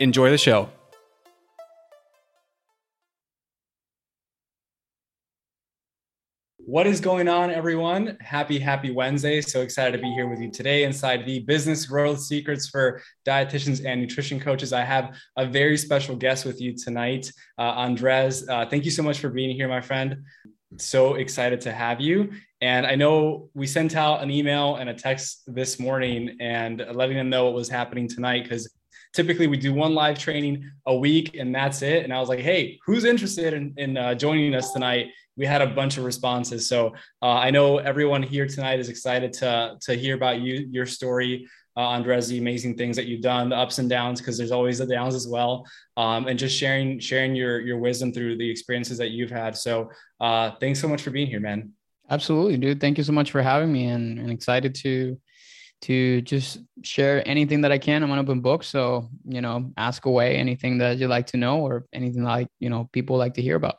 Enjoy the show. What is going on, everyone? Happy, happy Wednesday. So excited to be here with you today inside the Business Growth Secrets for Dietitians and Nutrition Coaches. I have a very special guest with you tonight, uh, Andres. Uh, thank you so much for being here, my friend. So excited to have you. And I know we sent out an email and a text this morning and letting them know what was happening tonight because typically we do one live training a week and that's it. And I was like, hey, who's interested in, in uh, joining us tonight? we had a bunch of responses. So uh, I know everyone here tonight is excited to to hear about you, your story, uh, Andres, the amazing things that you've done, the ups and downs, because there's always the downs as well, um, and just sharing sharing your your wisdom through the experiences that you've had. So uh, thanks so much for being here, man. Absolutely, dude. Thank you so much for having me, and, and excited to to just share anything that I can. I'm an open book, so you know, ask away anything that you'd like to know or anything like you know people like to hear about.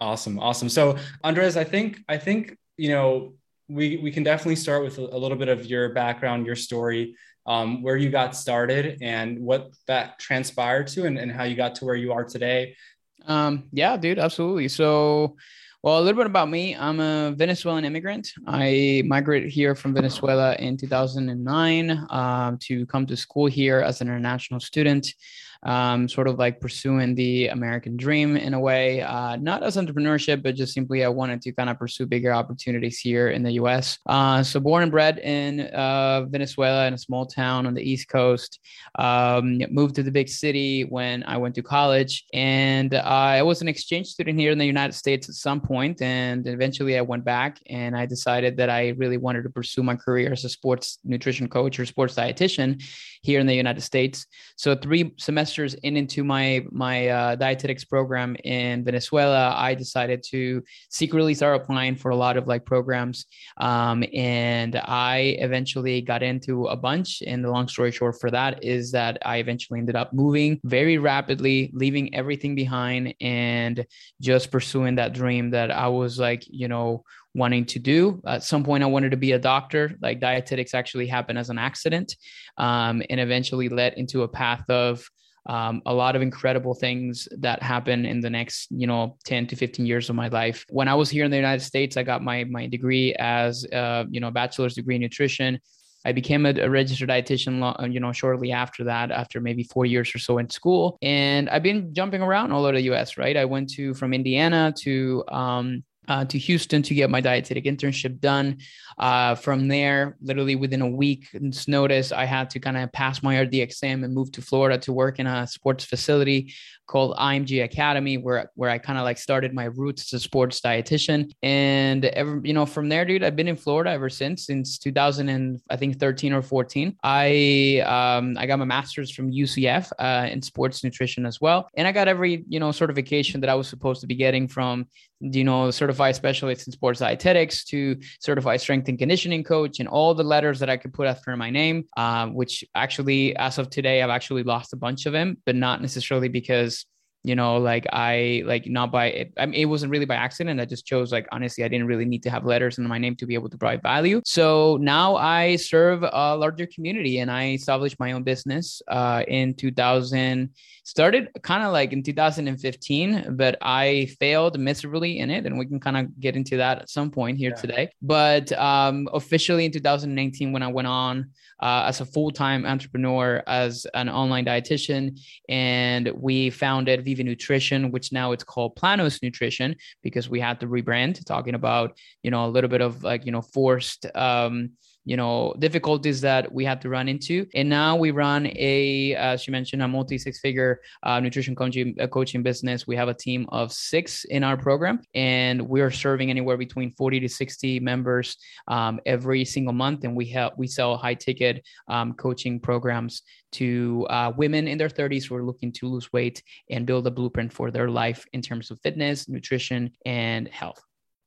Awesome, awesome. So, Andres, I think I think you know we we can definitely start with a, little bit of your background, your story, um, where you got started, and what that transpired to, and, and how you got to where you are today. Um, yeah, dude, absolutely. So, well, a little bit about me. I'm a Venezuelan immigrant. I migrated here from Venezuela in 2009 um, to come to school here as an international student um, sort of like pursuing the American dream in a way, uh, not as entrepreneurship, but just simply I wanted to kind of pursue bigger opportunities here in the US. Uh, so, born and bred in uh, Venezuela in a small town on the East Coast, um, moved to the big city when I went to college. And I was an exchange student here in the United States at some point, and eventually I went back and I decided that I really wanted to pursue my career as a sports nutrition coach or sports dietitian here in the United States. So, three semesters in into my my uh, dietetics program in Venezuela, I decided to secretly start applying for a lot of like programs, um, and I eventually got into a bunch. And the long story short for that is that I eventually ended up moving very rapidly, leaving everything behind, and just pursuing that dream that I was like, you know wanting to do. At some point, I wanted to be a doctor. Like dietetics actually happened as an accident, um, and eventually led into a path of um, a lot of incredible things that happen in the next you know 10 to 15 years of my life when i was here in the united states i got my my degree as uh, you know bachelor's degree in nutrition I became a, a, registered dietitian, uh, you know, shortly after that, after maybe four years or so in school. And I've been jumping around all over the U.S. Right, I went to from Indiana to um, uh, to Houston to get my dietetic internship done. Uh, from there, literally within a week's notice, I had to kind of pass my RD exam and move to Florida to work in a sports facility called IMG Academy, where where I kind of like started my roots as a sports dietitian. And ever, you know, from there, dude, I've been in Florida ever since, since 2000 and I think 13 or 14. I um, I got my master's from UCF uh, in sports nutrition as well, and I got every you know certification that I was supposed to be getting from you know certified specialist in sports dietetics to certified strength and conditioning coach and all the letters that i could put after my name uh, which actually as of today i've actually lost a bunch of them but not necessarily because you know like i like not by i mean it wasn't really by accident. I just chose like honestly i didn't really need to have letters in my name to be able to provide value. So now i serve a larger community and i established my own business uh, in 2000 started kind of like in 2015 but i failed miserably in it and we can kind of get into that at some point here yeah. today. But um, officially in 2019 when i went on uh, as a full-time entrepreneur as an online dietitian and we founded nutrition which now it's called planos nutrition because we had to rebrand talking about you know a little bit of like you know forced um, you know difficulties that we had to run into. And now we run a as you mentioned a multi six figure uh, nutrition coaching uh, coaching business. We have a team of six in our program and we're serving anywhere between 40 to 60 members um, every single month. And we help we sell high ticket um, coaching programs to uh, women in their 30s who are looking to lose weight and build a blueprint for their life in terms of fitness nutrition and health.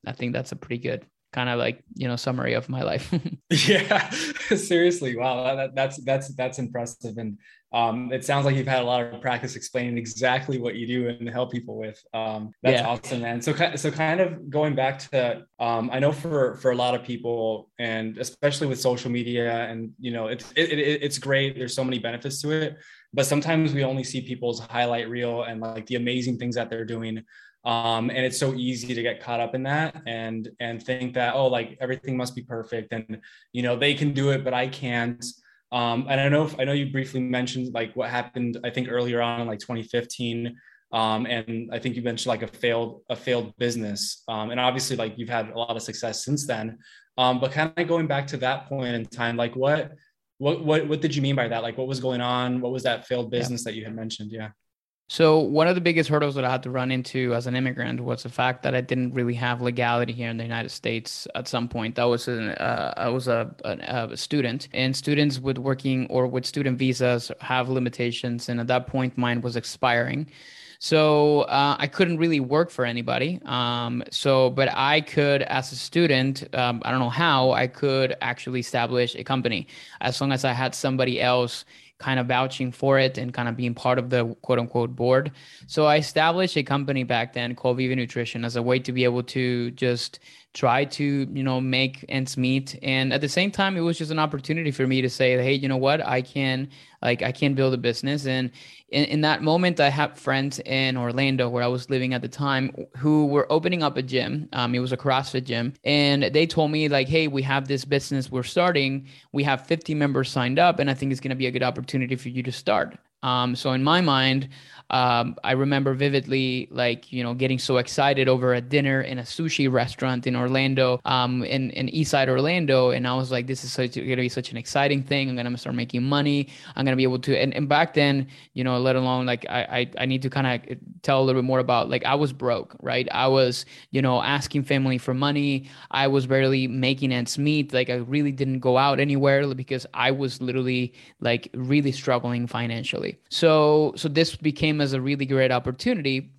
I think that's a pretty good kind of like you know summary of my life. Yeah seriously wow that, that's that's that's impressive. And um, it sounds like you've had a lot of practice explaining exactly what you do and help people with. Um, that's yeah. awesome man. So so kind of going back to um, i know for for a lot of people and especially with social media and you know it's it, it, it's great. There's so many benefits to it. But sometimes we only see people's highlight reel and like the amazing things that they're doing um, and it's so easy to get caught up in that and and think that oh like everything must be perfect and you know they can do it but i can't. Um, and i know i know you briefly mentioned like what happened i think earlier on in like 2015 um, and i think you mentioned like a failed a failed business. Um, and obviously like you've had a lot of success since then. Um, but kind of going back to that point in time like what what what what did you mean by that? Like what was going on? What was that failed business yeah. that you had mentioned? Yeah so one of the biggest hurdles that I had to run into as an immigrant was the fact that I didn't really have legality here in the United States at some point. I was an, uh, I was a, a, a, student, and students with working or with student visas have limitations, and at that point, mine was expiring. So uh, I couldn't really work for anybody. Um, so, but I could, as a student, um, I don't know how, I could actually establish a company as long as I had somebody else kind of vouching for it and kind of being part of the quote unquote board. So I established a company back then called Viva Nutrition as a way to be able to just try to you know make ends meet. And at the same time it was just an opportunity for me to say hey you know what? I can like i can build a business. And in, in that moment i had friends in orlando where i was living at the time who were opening up a gym. Um, it was a crossfit gym. And they told me like hey we have this business we're starting. We have 50 members signed up and i think it's going to be a good opportunity for you to start. Um, so in my mind um, I remember vividly, like you know, getting so excited over a dinner in a sushi restaurant in Orlando, um, in in Eastside Orlando, and I was like, this is going to be such an exciting thing. I'm gonna start making money. I'm gonna be able to. And, and back then, you know, let alone like I I, I need to kind of tell a little bit more about like I was broke, right? I was you know asking family for money. I was barely making ends meet. Like I really didn't go out anywhere because I was literally like really struggling financially. So so this became as a really great opportunity.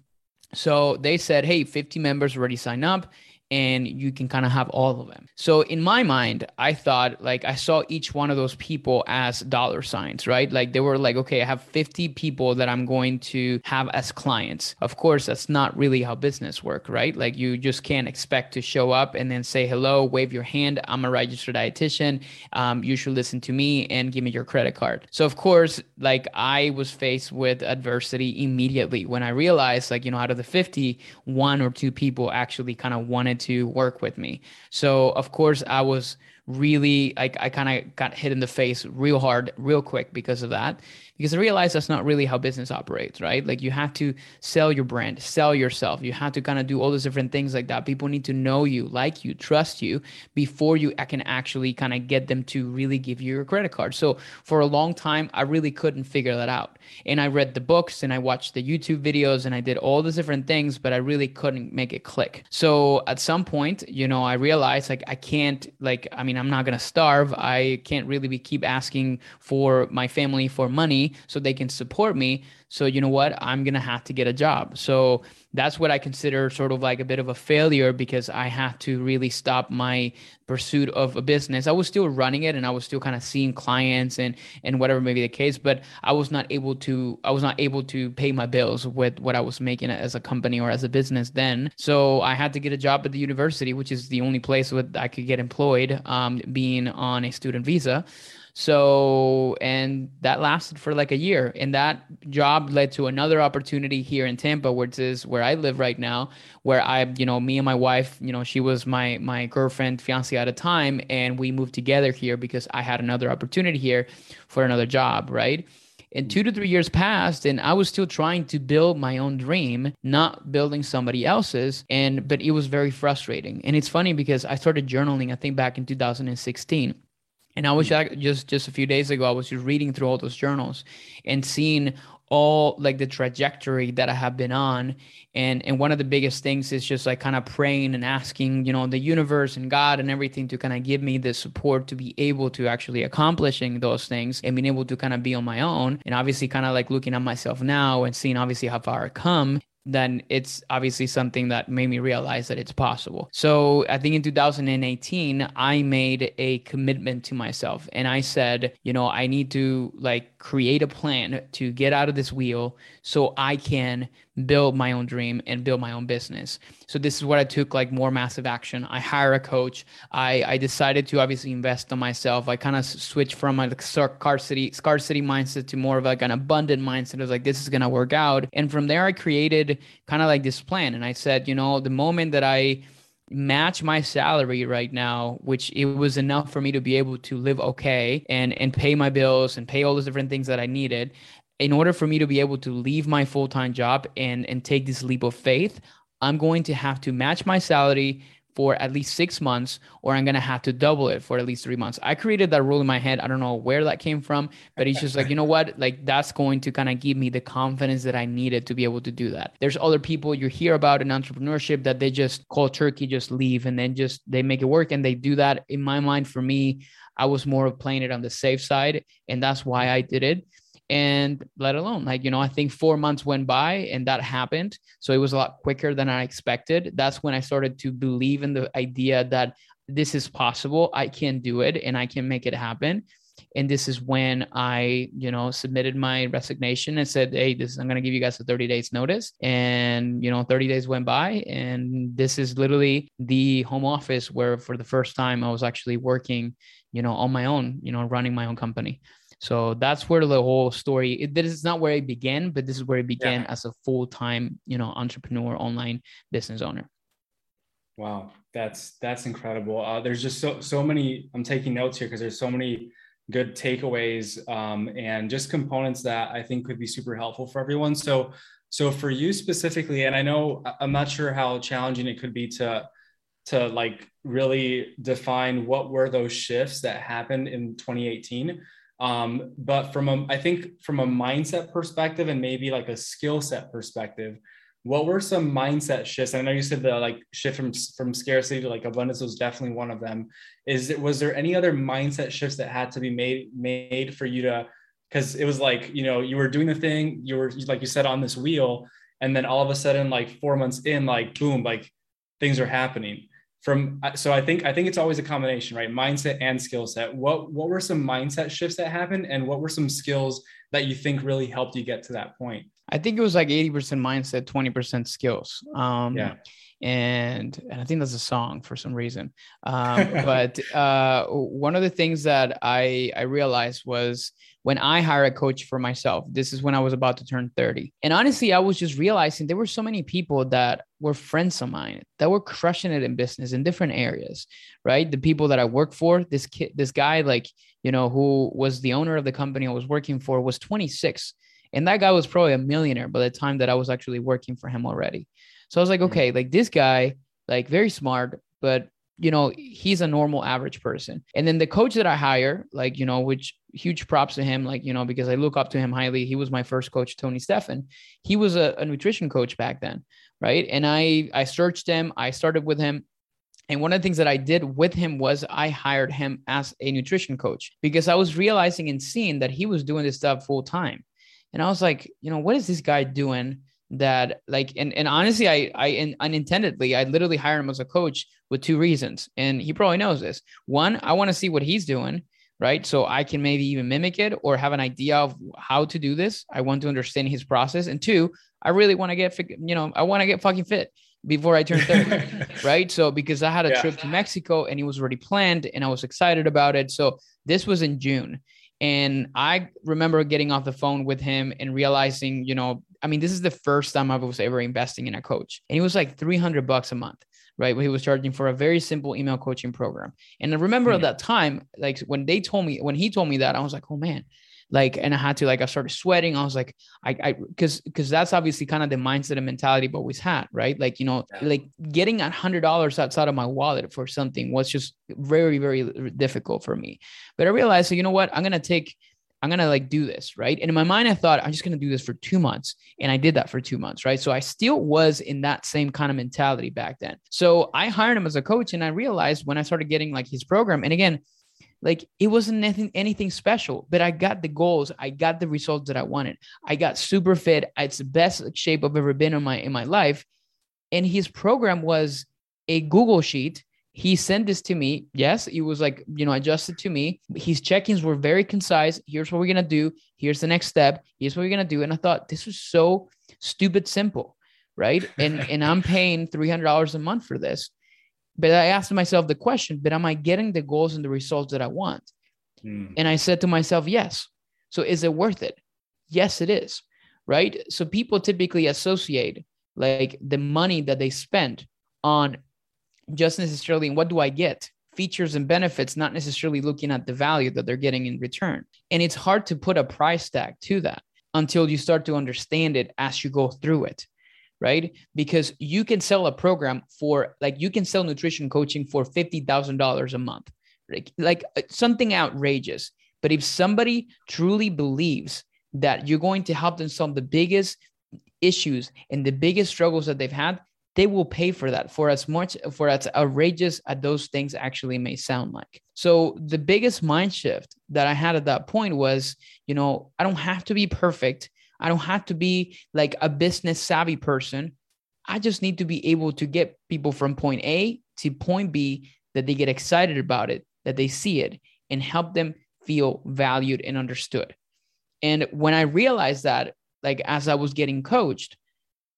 So they said, hey, 50 members already signed up and you can kind of have all of them. So in my mind, I thought like I saw each one of those people as dollar signs, right? Like they were like, okay, I have 50 people that I'm going to have as clients. Of course, that's not really how business work, right? Like you just can't expect to show up and then say hello, wave your hand. I'm a registered dietitian. Um, you should listen to me and give me your credit card. So of course, like I was faced with adversity immediately when I realized like, you know, out of the 50, one or two people actually kind of wanted to work with me. So of course I was really I, I kind of got hit in the face real hard real quick because of that because I realized that's not really how business operates, right? Like you have to sell your brand, sell yourself. You have to kind of do all those different things like that. People need to know you, like you, trust you before you can actually kind of get them to really give you your credit card. So for a long time, I really couldn't figure that out. And I read the books and I watched the YouTube videos and I did all these different things, but I really couldn't make it click. So at some point, you know, I realized like I can't like I mean, I'm not going to starve. I can't really be keep asking for my family for money so they can support me. So you know what? I'm gonna have to get a job. So that's what I consider sort of like a bit of a failure because I had to really stop my pursuit of a business. I was still running it and I was still kind of seeing clients and and whatever may be the case, but I was not able to I was not able to pay my bills with what I was making as a company or as a business then. So I had to get a job at the university, which is the only place where I could get employed, um, being on a student visa. So, and that lasted for like a year. And that job led to another opportunity here in Tampa, which is where I live right now, where I, you know, me and my wife, you know, she was my my girlfriend, fiance at a time, and we moved together here because I had another opportunity here for another job, right? and two to three years passed and i was still trying to build my own dream not building somebody else's and but it was very frustrating and it's funny because i started journaling i think back in 2016 and I was hmm. just just a few days ago, I was just reading through all those journals and seeing all like the trajectory that I have been on. And and one of the biggest things is just like kind of praying and asking, you know, the universe and God and everything to kind of give me the support to be able to actually accomplishing those things and being able to kind of be on my own. And obviously kind of like looking at myself now and seeing obviously how far I come then it's obviously something that made me realize that it's possible. So I think in 2018, I made a commitment to myself and I said, you know, I need to like create a plan to get out of this wheel so I can build my own dream and build my own business. So this is what I took like more massive action. I hire a coach. I, I decided to obviously invest on myself. I kind of switched from a scarcity scarcity mindset to more of like an abundant mindset. I was like, this is gonna work out. And from there, I created kind of like this plan. And I said, you know, the moment that I match my salary right now which it was enough for me to be able to live okay and and pay my bills and pay all those different things that I needed in order for me to be able to leave my full-time job and and take this leap of faith i'm going to have to match my salary for at least six months or i'm going to have to double it for at least three months. I created that rule in my head. I don't know where that came from but it's just like you know what? Like that's going to kind of give me the confidence that i needed to be able to do that. There's other people you hear about in entrepreneurship that they just call turkey just leave and then just they make it work and they do that. In my mind for me i was more of playing it on the safe side and that's why i did it and let alone like you know i think four months went by and that happened. So it was a lot quicker than i expected. That's when i started to believe in the idea that this is possible. I can do it and i can make it happen. And this is when i you know submitted my resignation and said hey this i'm going to give you guys a 30 days notice. And you know 30 days went by and this is literally the home office where for the first time i was actually working you know on my own you know running my own company so that's where the whole story. It, this is not where it began, but this is where it began yeah. as a full time, you know, entrepreneur, online business owner. Wow, that's that's incredible. Uh, there's just so so many. I'm taking notes here because there's so many good takeaways um, and just components that I think could be super helpful for everyone. So so for you specifically, and I know I'm not sure how challenging it could be to to like really define what were those shifts that happened in 2018 um, but from a, I think from a mindset perspective and maybe like a skill set perspective, what were some mindset shifts? I know you said the like shift from from scarcity to like abundance was definitely one of them. Is it was there any other mindset shifts that had to be made made for you to? Because it was like you know you were doing the thing, you were like you said on this wheel, and then all of a sudden like four months in, like boom, like things are happening from uh, so i think i think it's always a combination right? Mindset and skill set. What what were some mindset shifts that happened and what were some skills that you think really helped you get to that point i think it was like 80% mindset 20% skills um yeah and and I think that's a song for some reason. Um, but uh, one of the things that I I realized was when I hire a coach for myself. This is when I was about to turn 30. And honestly, I was just realizing there were so many people that were friends of mine that were crushing it in business in different areas, right? The people that I work for, this kid, this guy, like, you know, who was the owner of the company I was working for was 26. And that guy was probably a millionaire by the time that I was actually working for him already. So I was like, mm-hmm. okay, like this guy, like very smart, but you know, he's a normal average person. And then the coach that I hire, like, you know, which huge props to him, like, you know, because I look up to him highly. He was my first coach, Tony Stefan. He was a, a nutrition coach back then. Right. And I I searched him, I started with him. And one of the things that I did with him was I hired him as a nutrition coach because I was realizing and seeing that he was doing this stuff full time. And I was like, you know, what is this guy doing that like and, and honestly i i in, unintendedly i literally hired him as a coach with two reasons and he probably knows this. One i want to see what he's doing right? So i can maybe even mimic it or have an idea of how to do this. I want to understand his process. And two i really want to get you know i want to get fucking fit before i turn 30 right? So because i had a yeah. trip to mexico and it was already planned and i was excited about it. So this was in june and I remember getting off the phone with him and realizing, you know, I mean, this is the first time I was ever investing in a coach. And it was like 300 bucks a month, right? What he was charging for a very simple email coaching program. And I remember mm-hmm. at that time, like when they told me, when he told me that, I was like, oh man, like and i had to like i started sweating i was like i i because because that's obviously kind of the mindset and mentality i've always had right like you know yeah. like getting a hundred dollars outside of my wallet for something was just very very difficult for me but i realized so you know what i'm gonna take I'm gonna like do this, right? And in my mind, I thought I'm just gonna do this for two months. And I did that for two months, right? So I still was in that same kind of mentality back then. So I hired him as a coach, and I realized when I started getting like his program, and again, like it wasn't anything, anything special, but I got the goals. I got the results that I wanted. I got super fit. It's the best shape I've ever been in my in my life. And his program was a Google sheet. He sent this to me. Yes, it was like, you know, adjusted to me. His check-ins were very concise. Here's what we're gonna do. Here's the next step. Here's what we're gonna do. And I thought this was so stupid simple, right? And and I'm paying $300 a month for this. But I asked myself the question, but am I getting the goals and the results that I want? Mm. And I said to myself, yes. So is it worth it? Yes, it is. Right. So people typically associate like the money that they spend on just necessarily what do I get? Features and benefits, not necessarily looking at the value that they're getting in return. And it's hard to put a price tag to that until you start to understand it as you go through it right? Because you can sell a program for like you can sell nutrition coaching for $50,000 a month, like, like uh, something outrageous. But if somebody truly believes that you're going to help them solve the biggest issues and the biggest struggles that they've had, they will pay for that for as much for as outrageous as those things actually may sound like. So the biggest mind shift that I had at that point was, you know, I don't have to be perfect. I don't have to be like a business savvy person. I just need to be able to get people from point A to point B that they get excited about it, that they see it, and help them feel valued and understood. And when I realized that, like as I was getting coached,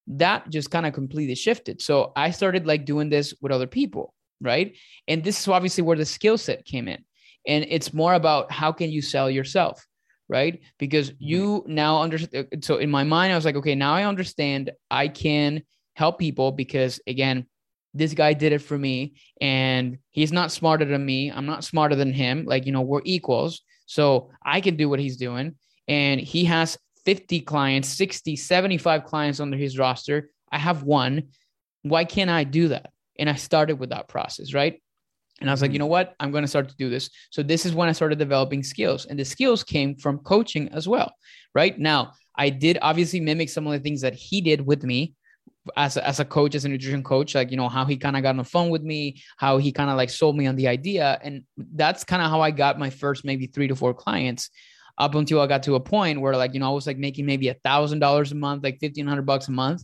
that just kind of completely shifted. So I started like doing this with other people, right? And this is obviously where the skill set came in. And it's more about how can you sell yourself? Right? Because mm-hmm. you now understand. So in my mind, I was like, okay, now I understand I can help people because again, this guy did it for me and he's not smarter than me. I'm not smarter than him. Like, you know, we're equals. So I can do what he's doing. And he has 50 clients, 60, 75 clients under his roster. I have one. Why can't I do that? And I started with that process, right? And I was like, you know what? I'm going to start to do this. So this is when I started developing skills. And the skills came from coaching as well. Right now, I did obviously mimic some of the things that he did with me as a, as a coach, as a nutrition coach, like, you know, how he kind of got on the phone with me, how he kind of like sold me on the idea. And that's kind of how I got my first maybe three to four clients up until I got to a point where like, you know, I was like making maybe a thousand dollars a month, like 1500 bucks a month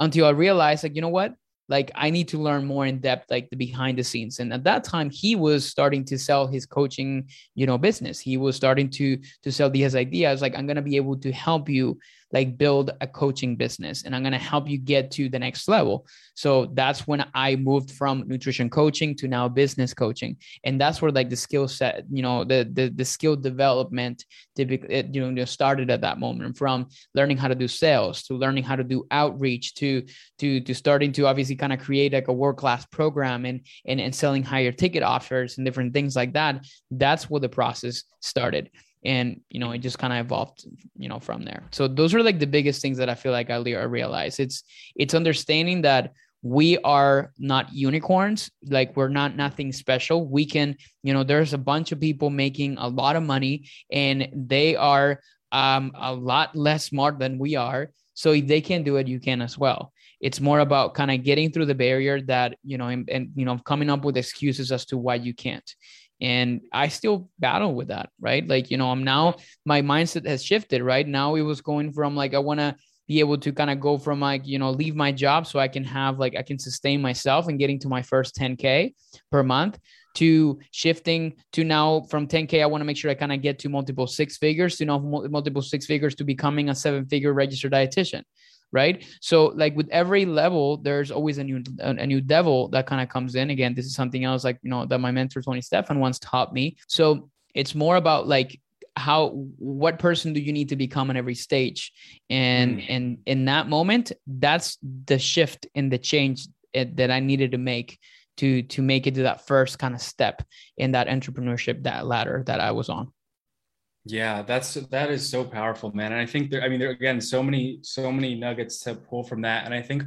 until I realized like, you know what? Like I need to learn more in depth, like the behind the scenes. And at that time, he was starting to sell his coaching, you know, business. He was starting to to sell these ideas. Like I'm gonna be able to help you like build a coaching business and I'm going to help you get to the next level. So that's when I moved from nutrition coaching to now business coaching. And that's where like the skill set, you know, the the, the skill development typically you know started at that moment from learning how to do sales to learning how to do outreach to to to starting to obviously kind of create like a world-class program and and and selling higher ticket offers and different things like that. That's where the process started and you know it just kind of evolved you know from there. So those are like the biggest things that i feel like i realize. It's it's understanding that we are not unicorns like we're not nothing special. We can you know there's a bunch of people making a lot of money and they are um, a lot less smart than we are. So if they can do it you can as well. It's more about kind of getting through the barrier that you know and, and you know coming up with excuses as to why you can't and i still battle with that right? Like you know i'm now my mindset has shifted right? Now it was going from like i want to be able to kind of go from like you know leave my job so i can have like i can sustain myself and getting to my first 10k per month to shifting to now from 10k i want to make sure i kind of get to multiple six figures to know, multiple six figures to becoming a seven figure registered dietitian right? So like with every level there's always a new a new devil that kind of comes in. Again this is something else like you know that my mentor tony stefan once taught me. So it's more about like how what person do you need to become in every stage? And mm. and in that moment that's the shift in the change that i needed to make to to make it to that first kind of step in that entrepreneurship that ladder that i was on yeah, that's that is so powerful, man. And I think there, I mean, there again, so many, so many nuggets to pull from that. And I think,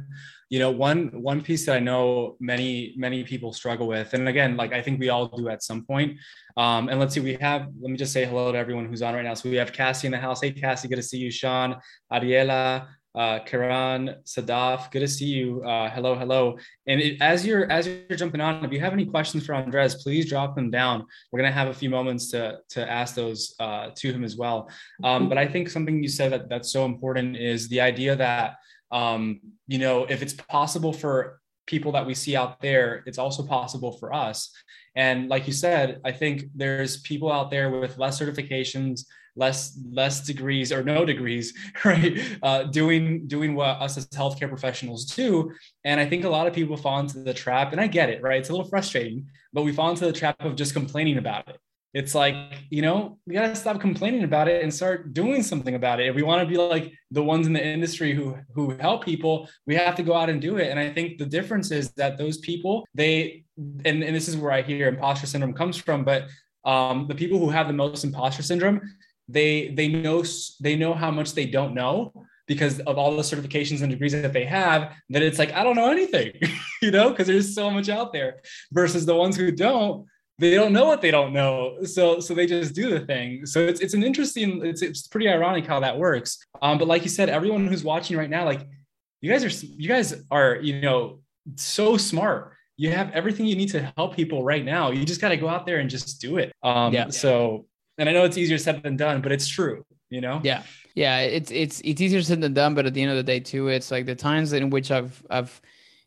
you know, one one piece that I know many, many people struggle with, and again, like I think we all do at some point. Um, and let's see, we have, let me just say hello to everyone who's on right now. So we have Cassie in the house. Hey, Cassie, good to see you, Sean, Ariela, uh, Karan, Sadaf, good to see you. Uh, hello, hello. And it, as you're as you're jumping on, if you have any questions for Andres, please drop them down. We're gonna have a few moments to to ask those uh, to him as well. Um, but I think something you said that that's so important is the idea that um, you know if it's possible for people that we see out there, it's also possible for us. And like you said, I think there's people out there with less certifications less less degrees or no degrees right? Uh, doing doing what us as healthcare professionals do. And i think a lot of people fall into the trap and i get it right? It's a little frustrating but we fall into the trap of just complaining about it. It's like you know we got to stop complaining about it and start doing something about it. If we want to be like the ones in the industry who who help people we have to go out and do it. And i think the difference is that those people they and, and this is where i hear imposter syndrome comes from but um, the people who have the most imposter syndrome they they know they know how much they don't know because of all the certifications and degrees that they have that it's like i don't know anything you know because there's so much out there versus the ones who don't they don't know what they don't know. So so they just do the thing. So it's, it's an interesting it's, it's pretty ironic how that works. Um, but like you said everyone who's watching right now like you guys are you guys are you know so smart. You have everything you need to help people right now. You just got to go out there and just do it. Um, yeah. so and I know it's easier said than done, but it's true, you know? Yeah. Yeah. It's, it's, it's easier said than done, but at the end of the day too, it's like the times in which I've, I've,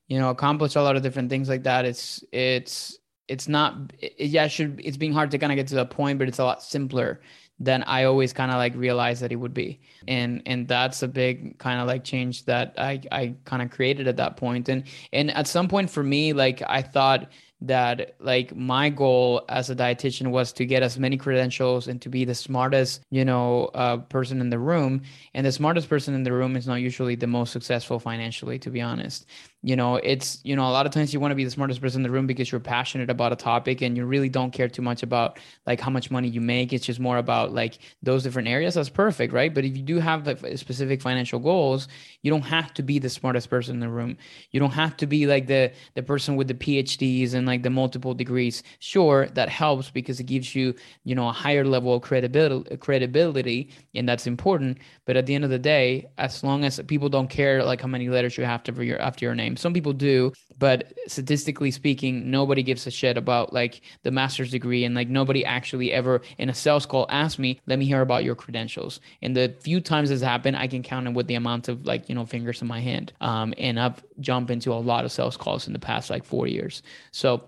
you know, accomplished a lot of different things like that. It's, it's, it's not, it, yeah, it should, it's being hard to kind of get to that point, but it's a lot simpler than I always kind of like realized that it would be. And and that's a big kind of like change that I I kind of created at that point. And and at some point for me, like I thought that like my goal as a dietitian was to get as many credentials and to be the smartest you know uh, person in the room. And the smartest person in the room is not usually the most successful financially to be honest you know it's you know a lot of times you want to be the smartest person in the room because you're passionate about a topic and you really don't care too much about like how much money you make. It's just more about like those different areas. That's perfect right? But if you do have like specific financial goals you don't have to be the smartest person in the room. You don't have to be like the the person with the phds and like the multiple degrees. Sure that helps because it gives you you know a higher level of credibility credibility and that's important. But at the end of the day as long as people don't care like how many letters you have to your after your name Some people do, but statistically speaking, nobody gives a shit about like the master's degree and like nobody actually ever in a sales call asked me, let me hear about your credentials. And the few times this happened, I can count it with the amount of like, you know, fingers in my hand. Um, and I've jumped into a lot of sales calls in the past like four years. So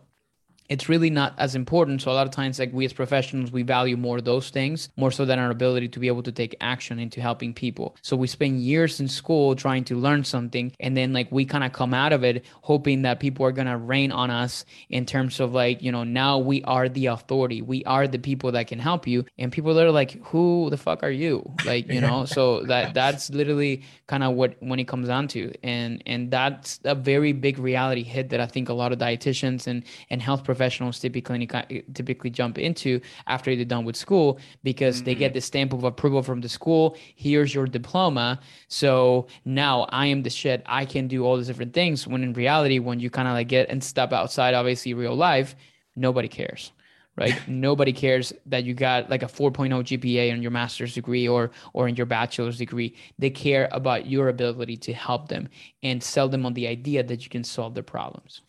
it's really not as important. So a lot of times, like we as professionals, we value more those things more so than our ability to be able to take action into helping people. So we spend years in school trying to learn something, and then like we kind of come out of it hoping that people are gonna rain on us in terms of like you know now we are the authority, we are the people that can help you, and people that are like, who the fuck are you? Like you know, so that that's literally kind of what when it comes down to, and and that's a very big reality hit that I think a lot of dietitians and and health professionals professionals typically typically jump into after they're done with school because mm-hmm. they get mm-hmm. the stamp of approval from the school. Here's your diploma. So now I am the shit. I can do all these different things. When in reality, when you kind of like get and step outside, obviously real life, nobody cares right? Nobody cares that you got like a 4.0 GPA on your master's degree or or in your bachelor's degree. They care about your ability to help them and sell them on the idea that you can solve their problems.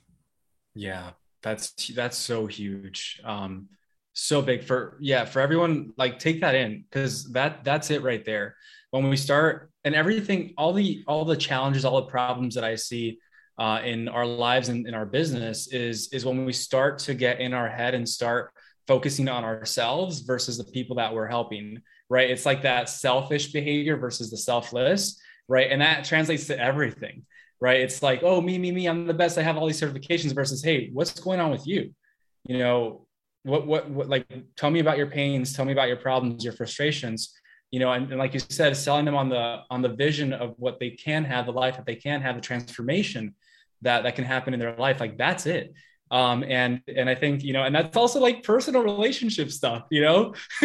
Yeah, that's that's so huge. Um so big for yeah for everyone like take that in because that that's it right there. When we start and everything all the all the challenges all the problems that i see uh, in our lives and in our business is is when we start to get in our head and start focusing on ourselves versus the people that we're helping right? It's like that selfish behavior versus the selfless right? And that translates to everything right? It's like oh me me me i'm the best. I have all these certifications versus hey what's going on with you? You know what what what like tell me about your pains. Tell me about your problems your frustrations you know and, and, like you said selling them on the on the vision of what they can have the life that they can have the transformation that that can happen in their life like that's it. Um and and i think you know and that's also like personal relationship stuff you know?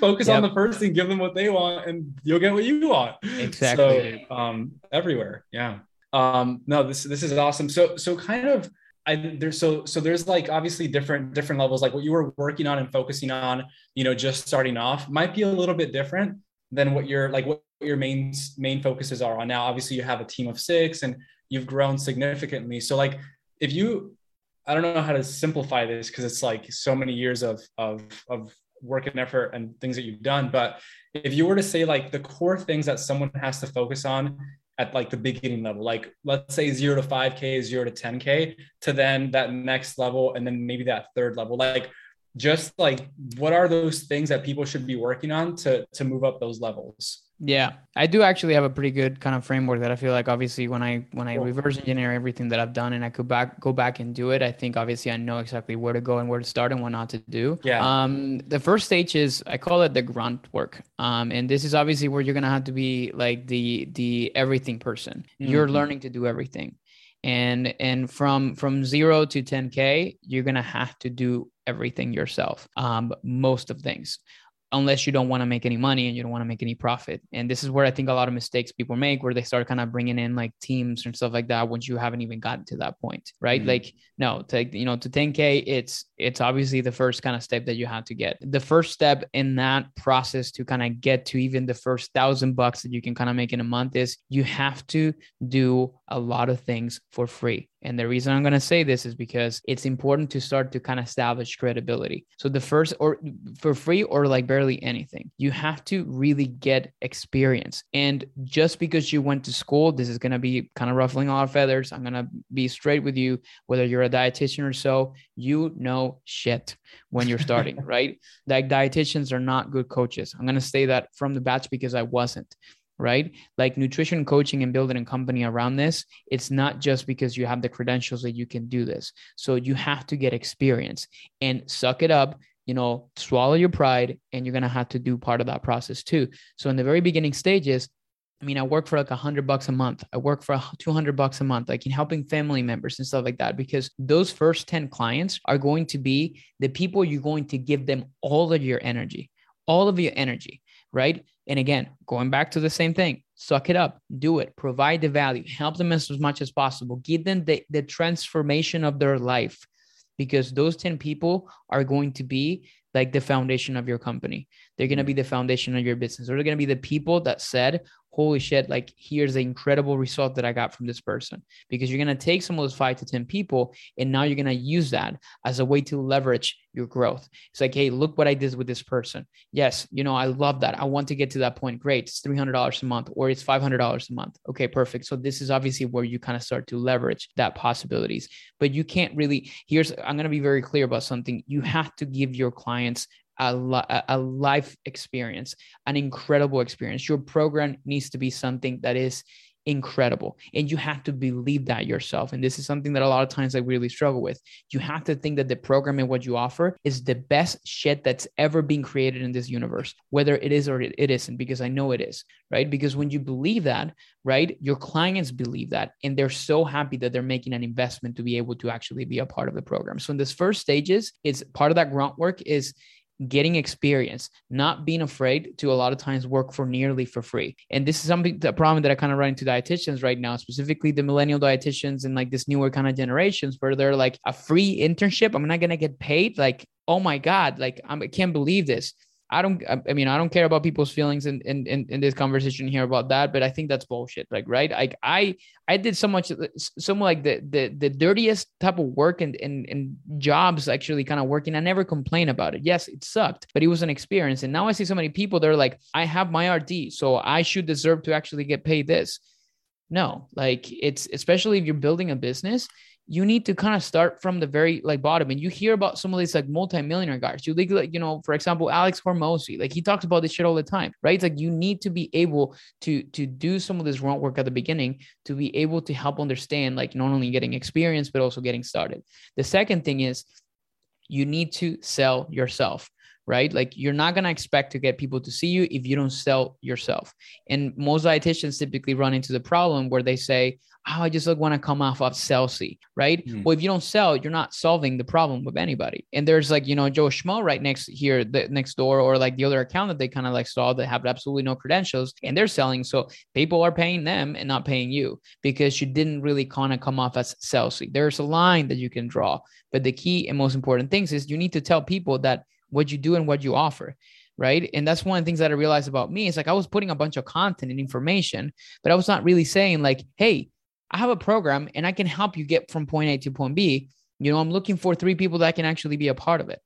Focus yep. on the person give them what they want and you'll get what you want. Exactly. So um everywhere. Yeah um no this this is awesome. So so kind of I there's so so there's like obviously different different levels like what you were working on and focusing on you know just starting off might be a little bit different than what your like what your main main focuses are on. Now obviously you have a team of six and you've grown significantly. So like if you I don't know how to simplify this because it's like so many years of of of work and effort and things that you've done but if you were to say like the core things that someone has to focus on at like the beginning level, like let's say zero to 5K, zero to 10K, to then that next level, and then maybe that third level. Like just like what are those things that people should be working on to to move up those levels? Yeah, I do actually have a pretty good kind of framework that I feel like obviously when I when I reverse engineer everything that I've done and I could back go back and do it, I think obviously I know exactly where to go and where to start and what not to do. Yeah. Um, the first stage is I call it the grunt work. Um, and this is obviously where you're gonna have to be like the the everything person. Mm-hmm. You're learning to do everything and and from from zero to 10k you're gonna have to do everything yourself um most of things unless you don't want to make any money and you don't want to make any profit. And this is where I think a lot of mistakes people make, where they start kind of bringing in like teams and stuff like that once you haven't even gotten to that point, right? Mm-hmm. Like, no, to you know, to 10k, it's it's obviously the first kind of step that you have to get. The first step in that process to kind of get to even the first thousand bucks that you can kind of make in a month is you have to do a lot of things for free. And the reason I'm going to say this is because it's important to start to kind of establish credibility. So the first or for free or like barely anything, you have to really get experience. And just because you went to school, this is going to be kind of ruffling a lot of feathers. I'm going to be straight with you, whether you're a dietitian or so, you know shit when you're starting, right? Like dietitians are not good coaches. I'm going to say that from the batch because I wasn't right? Like nutrition coaching and building a company around this, it's not just because you have the credentials that you can do this. So you have to get experience and suck it up, you know, swallow your pride, and you're going to have to do part of that process too. So in the very beginning stages, I mean, I work for like a hundred bucks a month. I work for 200 bucks a month, like in helping family members and stuff like that, because those first 10 clients are going to be the people you're going to give them all of your energy, all of your energy, right? And again, going back to the same thing, suck it up, do it, provide the value, help them as much as possible, give them the, the transformation of their life because those 10 people are going to be like the foundation of your company. They're going to be the foundation of your business. or They're going to be the people that said, holy shit, like here's the incredible result that I got from this person. Because you're going to take some of those five to 10 people and now you're going to use that as a way to leverage your growth. It's like, hey, look what I did with this person. Yes, you know, I love that. I want to get to that point. Great. It's $300 a month or it's $500 a month. Okay, perfect. So this is obviously where you kind of start to leverage that possibilities. But you can't really, here's, I'm going to be very clear about something. You have to give your clients a, a life experience, an incredible experience. Your program needs to be something that is incredible and you have to believe that yourself and this is something that a lot of times i really struggle with. You have to think that the program and what you offer is the best shit that's ever been created in this universe whether it is or it isn't because i know it is right? Because when you believe that right your clients believe that and they're so happy that they're making an investment to be able to actually be a part of the program. So in this first stages it's part of that grunt work is getting experience, not being afraid to a lot of times work for nearly for free. And this is something the problem that I kind of run into dietitians right now, specifically the millennial dietitians and like this newer kind of generations where they're like a free internship. I'm not gonna get paid. Like, oh my God, like I'm, I can't believe this. I don't I mean I don't care about people's feelings in, in in in this conversation here about that, but I think that's bullshit. Like right, like I I did so much some like the the the dirtiest type of work and and, and jobs actually kind of working. I never complain about it. Yes, it sucked, but it was an experience. And now I see so many people they're like, I have my RD, so I should deserve to actually get paid this. No, like it's especially if you're building a business, you need to kind of start from the very like bottom. And you hear about some of these like multimillionaire guys. You like, you know, for example, Alex Hormozi, like he talks about this shit all the time, right? It's like you need to be able to to do some of this grunt work at the beginning to be able to help understand like not only getting experience but also getting started. The second thing is you need to sell yourself right? Like you're not going to expect to get people to see you if you don't sell yourself. And most dietitians typically run into the problem where they say, Oh, I just like want to come off of salesy, right? Mm. Well, if you don't sell, you're not solving the problem with anybody. And there's like, you know, Joe Schmo right next here, the next door, or like the other account that they kind of like saw that have absolutely no credentials and they're selling. So people are paying them and not paying you because you didn't really kind of come off as salesy. There's a line that you can draw. But the key and most important things is you need to tell people that what you do and what you offer right and that's one of the things that i realized about me it's like i was putting a bunch of content and information but i was not really saying like hey i have a program and i can help you get from point a to point b. You know i'm looking for three people that can actually be a part of it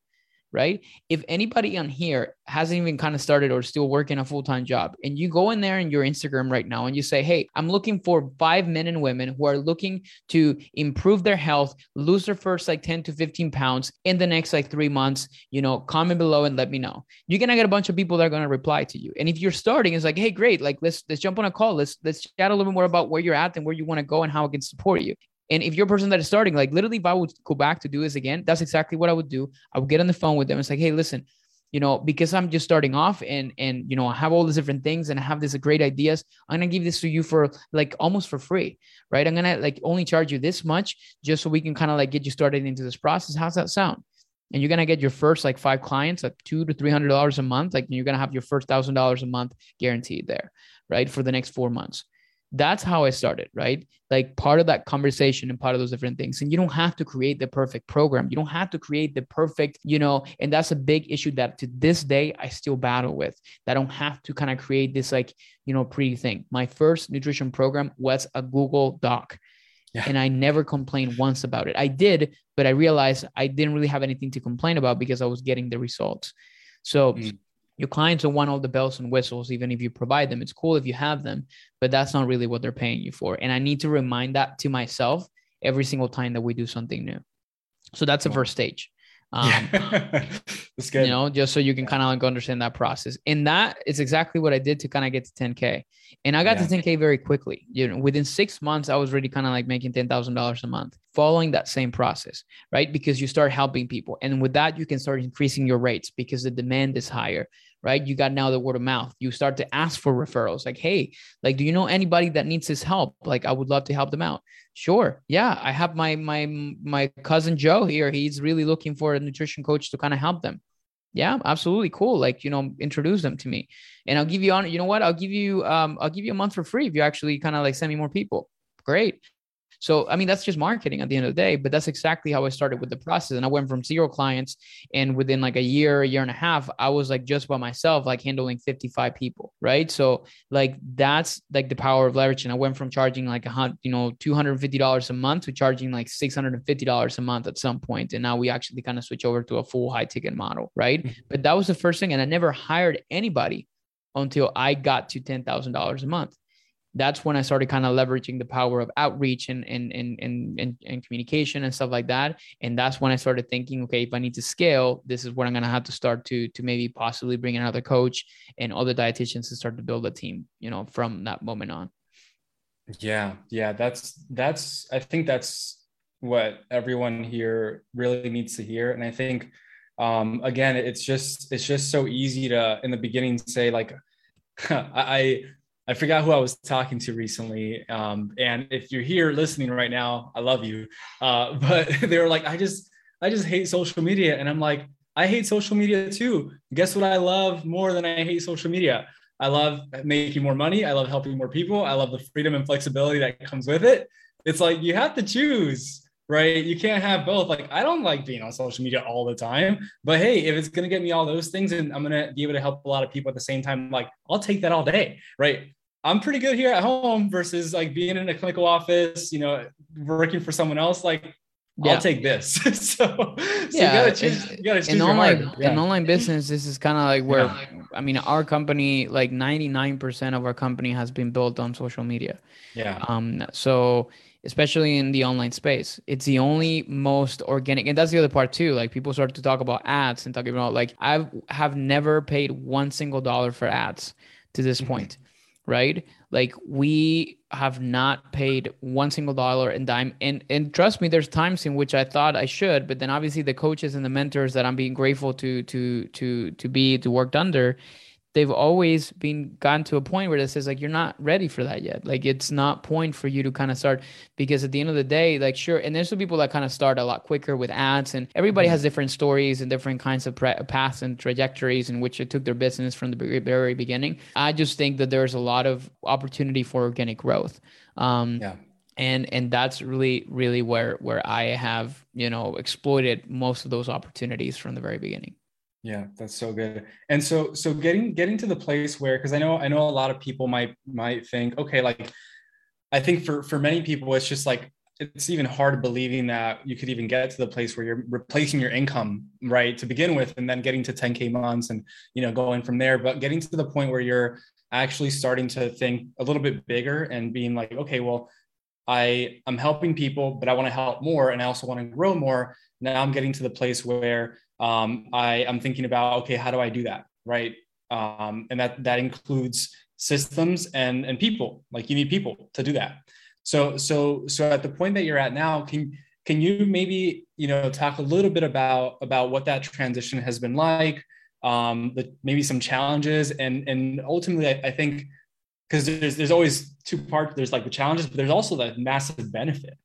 right? If anybody on here hasn't even kind of started or still working a full time job, and you go in there in your Instagram right now and you say, Hey, I'm looking for five men and women who are looking to improve their health, lose their first like 10 to 15 pounds in the next like three months, you know, comment below and let me know. You're gonna get a bunch of people that are gonna reply to you. And if you're starting, it's like, Hey, great, like let's let's jump on a call. Let's let's chat a little bit more about where you're at and where you want to go and how I can support you. And if you're a person that is starting, like literally, if I would go back to do this again, that's exactly what I would do. I would get on the phone with them. It's like, hey, listen, you know, because I'm just starting off and and you know, I have all these different things and I have these great ideas. I'm gonna give this to you for like almost for free, right? I'm gonna like only charge you this much just so we can kind of like get you started into this process. How's that sound? And you're gonna get your first like five clients, like two to three hundred dollars a month. Like you're gonna have your first thousand dollars a month guaranteed there, right? For the next four months that's how I started, right? Like part of that conversation and part of those different things. And you don't have to create the perfect program. You don't have to create the perfect, you know, and that's a big issue that to this day I still battle with. That I don't have to kind of create this like, you know, pretty thing. My first nutrition program was a Google Doc. Yeah. And I never complained once about it. I did, but I realized I didn't really have anything to complain about because I was getting the results. So mm your clients don't want all the bells and whistles, even if you provide them. It's cool if you have them, but that's not really what they're paying you for. And I need to remind that to myself every single time that we do something new. So that's the first stage. Um, that's good. You know, just so you can kind of like understand that process. And that is exactly what I did to kind of get to 10K. And I got yeah. to 10K very quickly. You know, within six months, I was already kind of like making $10,000 a month following that same process, right? Because you start helping people. And with that, you can start increasing your rates because the demand is higher right? You got now the word of mouth. You start to ask for referrals like, hey, like, do you know anybody that needs this help? Like, I would love to help them out. Sure. Yeah. I have my my my cousin Joe here. He's really looking for a nutrition coach to kind of help them. Yeah, absolutely cool. Like, you know, introduce them to me. And I'll give you on, you know what? I'll give you um, I'll give you a month for free if you actually kind of like send me more people. Great. So, I mean, that's just marketing at the end of the day, but that's exactly how I started with the process. And I went from zero clients and within like a year, a year and a half, I was like just by myself, like handling 55 people. Right. So like that's like the power of leverage. And I went from charging like a hundred, you know, $250 a month to charging like $650 a month at some point. And now we actually kind of switch over to a full high ticket model. Right. Mm-hmm. But that was the first thing. And I never hired anybody until I got to $10,000 a month that's when I started kind of leveraging the power of outreach and and, and and and and communication and stuff like that. And that's when I started thinking, okay, if I need to scale, this is what I'm gonna have to start to to maybe possibly bring another coach and other dietitians to start to build a team, you know, from that moment on. Yeah, yeah, that's that's I think that's what everyone here really needs to hear. And I think um again, it's just it's just so easy to in the beginning say like I I forgot who I was talking to recently. Um, and if you're here listening right now, I love you. Uh, but they were like, I just, I just hate social media. And I'm like, I hate social media too. Guess what I love more than I hate social media? I love making more money. I love helping more people. I love the freedom and flexibility that comes with it. It's like you have to choose. Right? You can't have both. Like, I don't like being on social media all the time, but hey, if it's going to get me all those things and I'm going to be able to help a lot of people at the same time, like, I'll take that all day, right? I'm pretty good here at home versus like being in a clinical office, you know, working for someone else. Like, yeah. I'll take this. so, so yeah, you gotta choose, you gotta choose in online yeah. in online business, this is kind of like where yeah. I mean, our company, like 99% of our company has been built on social media. Yeah. Um. So especially in the online space, it's the only most organic, and that's the other part too. Like people start to talk about ads and talking about like I have never paid one single dollar for ads to this mm-hmm. point right? Like we have not paid one single dollar in dime. And and trust me, there's times in which I thought I should, but then obviously the coaches and the mentors that I'm being grateful to to to to be to work under, they've always been gotten to a point where it says like you're not ready for that yet. Like it's not point for you to kind of start because at the end of the day like sure and there's some people that kind of start a lot quicker with ads and everybody has mm-hmm. different stories and different kinds of pre- paths and trajectories in which it took their business from the very beginning. I just think that there's a lot of opportunity for organic growth. Um yeah. and and that's really really where where i have you know exploited most of those opportunities from the very beginning yeah, that's so good. And so so getting getting to the place where because I know I know a lot of people might might think, okay, like I think for for many people it's just like it's even hard believing that you could even get to the place where you're replacing your income right to begin with and then getting to 10k months and you know going from there but getting to the point where you're actually starting to think a little bit bigger and being like okay well i i'm helping people but i want to help more and i also want to grow more now i'm getting to the place where um, I am thinking about okay, how do I do that, right? Um, and that that includes systems and and people. Like you need people to do that. So so so at the point that you're at now, can can you maybe you know talk a little bit about about what that transition has been like, um, the, maybe some challenges, and and ultimately, I, I think because there's there's always two parts. There's like the challenges, but there's also that massive benefit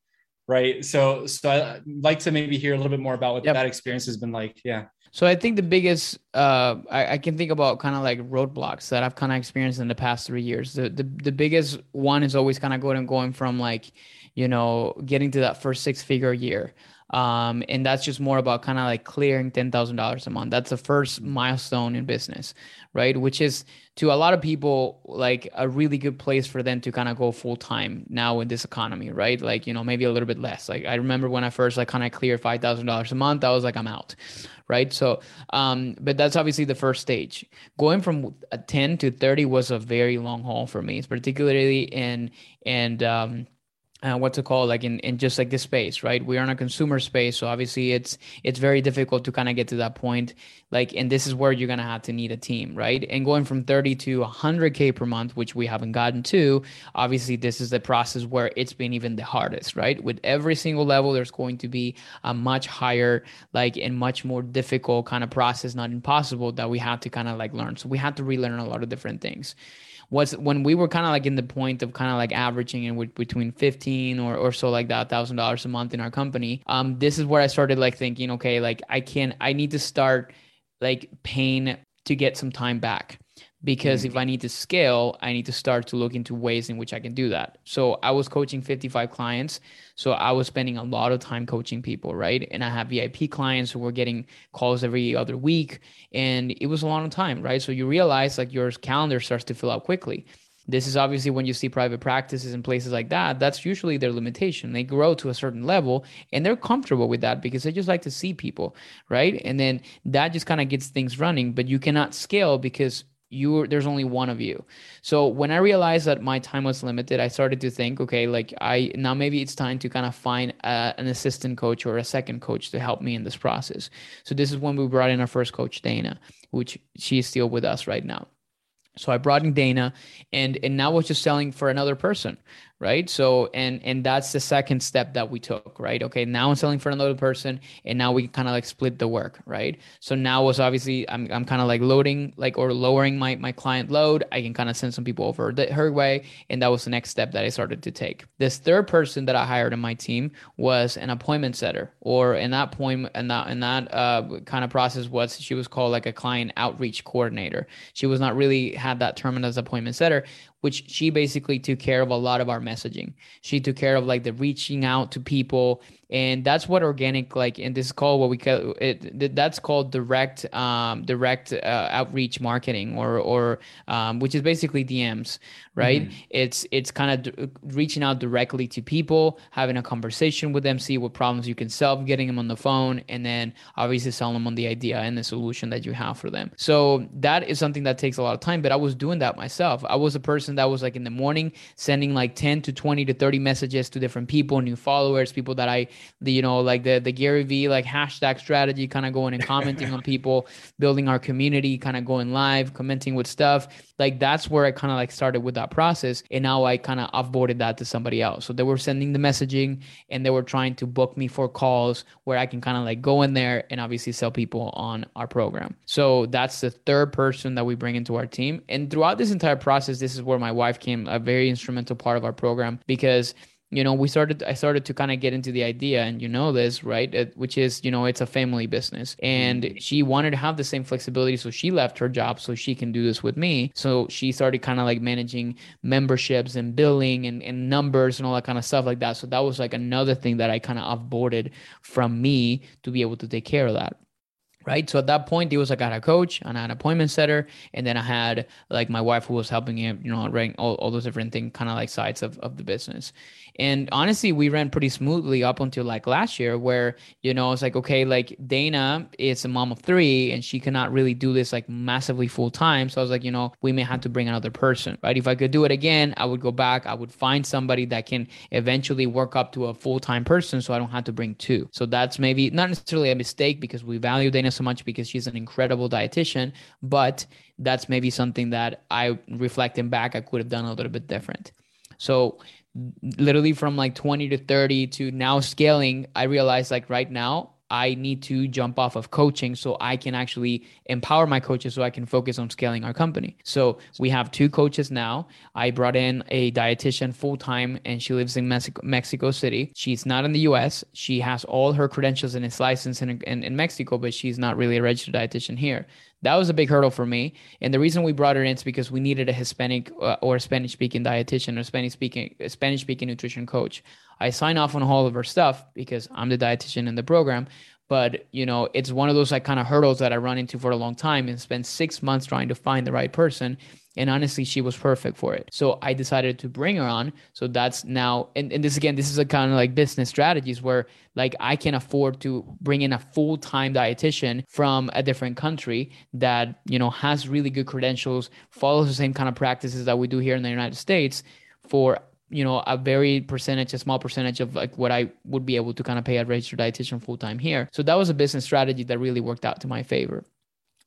right? So, so I'd like to maybe hear a little bit more about what yep. that experience has been like. Yeah. So I think the biggest uh, I, I, can think about kind of like roadblocks that I've kind of experienced in the past three years. The the, the biggest one is always kind of going going from like, you know, getting to that first six figure year. Um, and that's just more about kind of like clearing ten thousand dollars a month. That's the first milestone in business, right? Which is to a lot of people like a really good place for them to kind of go full time now in this economy, right? Like you know maybe a little bit less. Like I remember when I first like kind of cleared five thousand dollars a month, I was like I'm out, right? So, um, but that's obviously the first stage. Going from ten to thirty was a very long haul for me, particularly in and um uh, what's it called like in, in just like this space right? We're in a consumer space so obviously it's it's very difficult to kind of get to that point like and this is where you're gonna have to need a team right? And going from 30 to 100k per month which we haven't gotten to obviously this is the process where it's been even the hardest right? With every single level there's going to be a much higher like and much more difficult kind of process not impossible that we had to kind of like learn. So we had to relearn a lot of different things was when we were kind of like in the point of kind of like averaging in between 15 or, or so like that thousand dollars a month in our company um this is where i started like thinking okay like i can i need to start like paying to get some time back because if mm-hmm. I need to scale, I need to start to look into ways in which I can do that. So I was coaching 55 clients. So I was spending a lot of time coaching people, right? And I have VIP clients who were getting calls every other week. And it was a long time, right? So you realize like your calendar starts to fill up quickly. This is obviously when you see private practices and places like that, that's usually their limitation. They grow to a certain level and they're comfortable with that because they just like to see people, right? And then that just kind of gets things running, but you cannot scale because you there's only one of you. So when i realized that my time was limited i started to think okay like i now maybe it's time to kind of find uh, an assistant coach or a second coach to help me in this process. So this is when we brought in our first coach dana which she's still with us right now. So I brought in Dana and and now we're just selling for another person, right? So and and that's the second step that we took, right? Okay, now I'm selling for another person and now we kind of like split the work, right? So now was obviously I'm I'm kind of like loading like or lowering my my client load. I can kind of send some people over the, her way and that was the next step that I started to take. This third person that I hired in my team was an appointment setter or in that point and that and that uh, kind of process was she was called like a client outreach coordinator. She was not really had that term as appointment setter. Which she basically took care of a lot of our messaging. She took care of like the reaching out to people and that's what organic like and this is called what we call it that's called direct um, direct uh, outreach marketing or or um, which is basically dms right? Mm-hmm. it's it's kind of d- reaching out directly to people having a conversation with them see what problems you can solve getting them on the phone and then obviously selling them on the idea and the solution that you have for them. So that is something that takes a lot of time but i was doing that myself. I was a person that was like in the morning sending like 10 to 20 to 30 messages to different people new followers people that i the you know like the the Gary V like hashtag strategy, kind of going and commenting on people, building our community, kind of going live, commenting with stuff. Like that's where I kind of like started with that process, and now I kind of offboarded that to somebody else. So they were sending the messaging, and they were trying to book me for calls where I can kind of like go in there and obviously sell people on our program. So that's the third person that we bring into our team, and throughout this entire process, this is where my wife came a very instrumental part of our program because you know we started i started to kind of get into the idea and you know this right it, which is you know it's a family business and mm-hmm. she wanted to have the same flexibility so she left her job so she can do this with me so she started kind of like managing memberships and billing and, and numbers and all that kind of stuff like that so that was like another thing that i kind of offboarded from me to be able to take care of that right? So at that point, it was like I had a coach and I had an appointment setter, and then I had like my wife who was helping him, you know, running all, all those different things, kind of like sides of, of the business. And honestly, we ran pretty smoothly up until like last year, where you know it's like okay, like Dana is a mom of three, and she cannot really do this like massively full time. So I was like, you know, we may have to bring another person, right? If I could do it again, I would go back. I would find somebody that can eventually work up to a full time person, so I don't have to bring two. So that's maybe not necessarily a mistake because we value Dana so much because she's an incredible dietitian, but that's maybe something that I reflecting back I could have done a little bit different. So literally from like 20 to 30 to now scaling, I realized like right now I need to jump off of coaching so I can actually empower my coaches so I can focus on scaling our company. So we have two coaches now. I brought in a dietitian full time and she lives in Mexico, Mexico City. She's not in the US. She has all her credentials and is licensed in, in, in Mexico, but she's not really a registered dietitian here. That was a big hurdle for me. And the reason we brought her in is because we needed a Hispanic uh, or Spanish speaking dietitian or Spanish speaking Spanish speaking nutrition coach. I sign off on all of her stuff because I'm the dietitian in the program. But you know, it's one of those like kind of hurdles that I run into for a long time and spend six months trying to find the right person. And honestly, she was perfect for it. So I decided to bring her on. So that's now, and, and this again, this is a kind of like business strategies where like I can afford to bring in a full time dietitian from a different country that, you know, has really good credentials, follows the same kind of practices that we do here in the United States for you know a very percentage a small percentage of like what i would be able to kind of pay a registered dietitian full time here so that was a business strategy that really worked out to my favor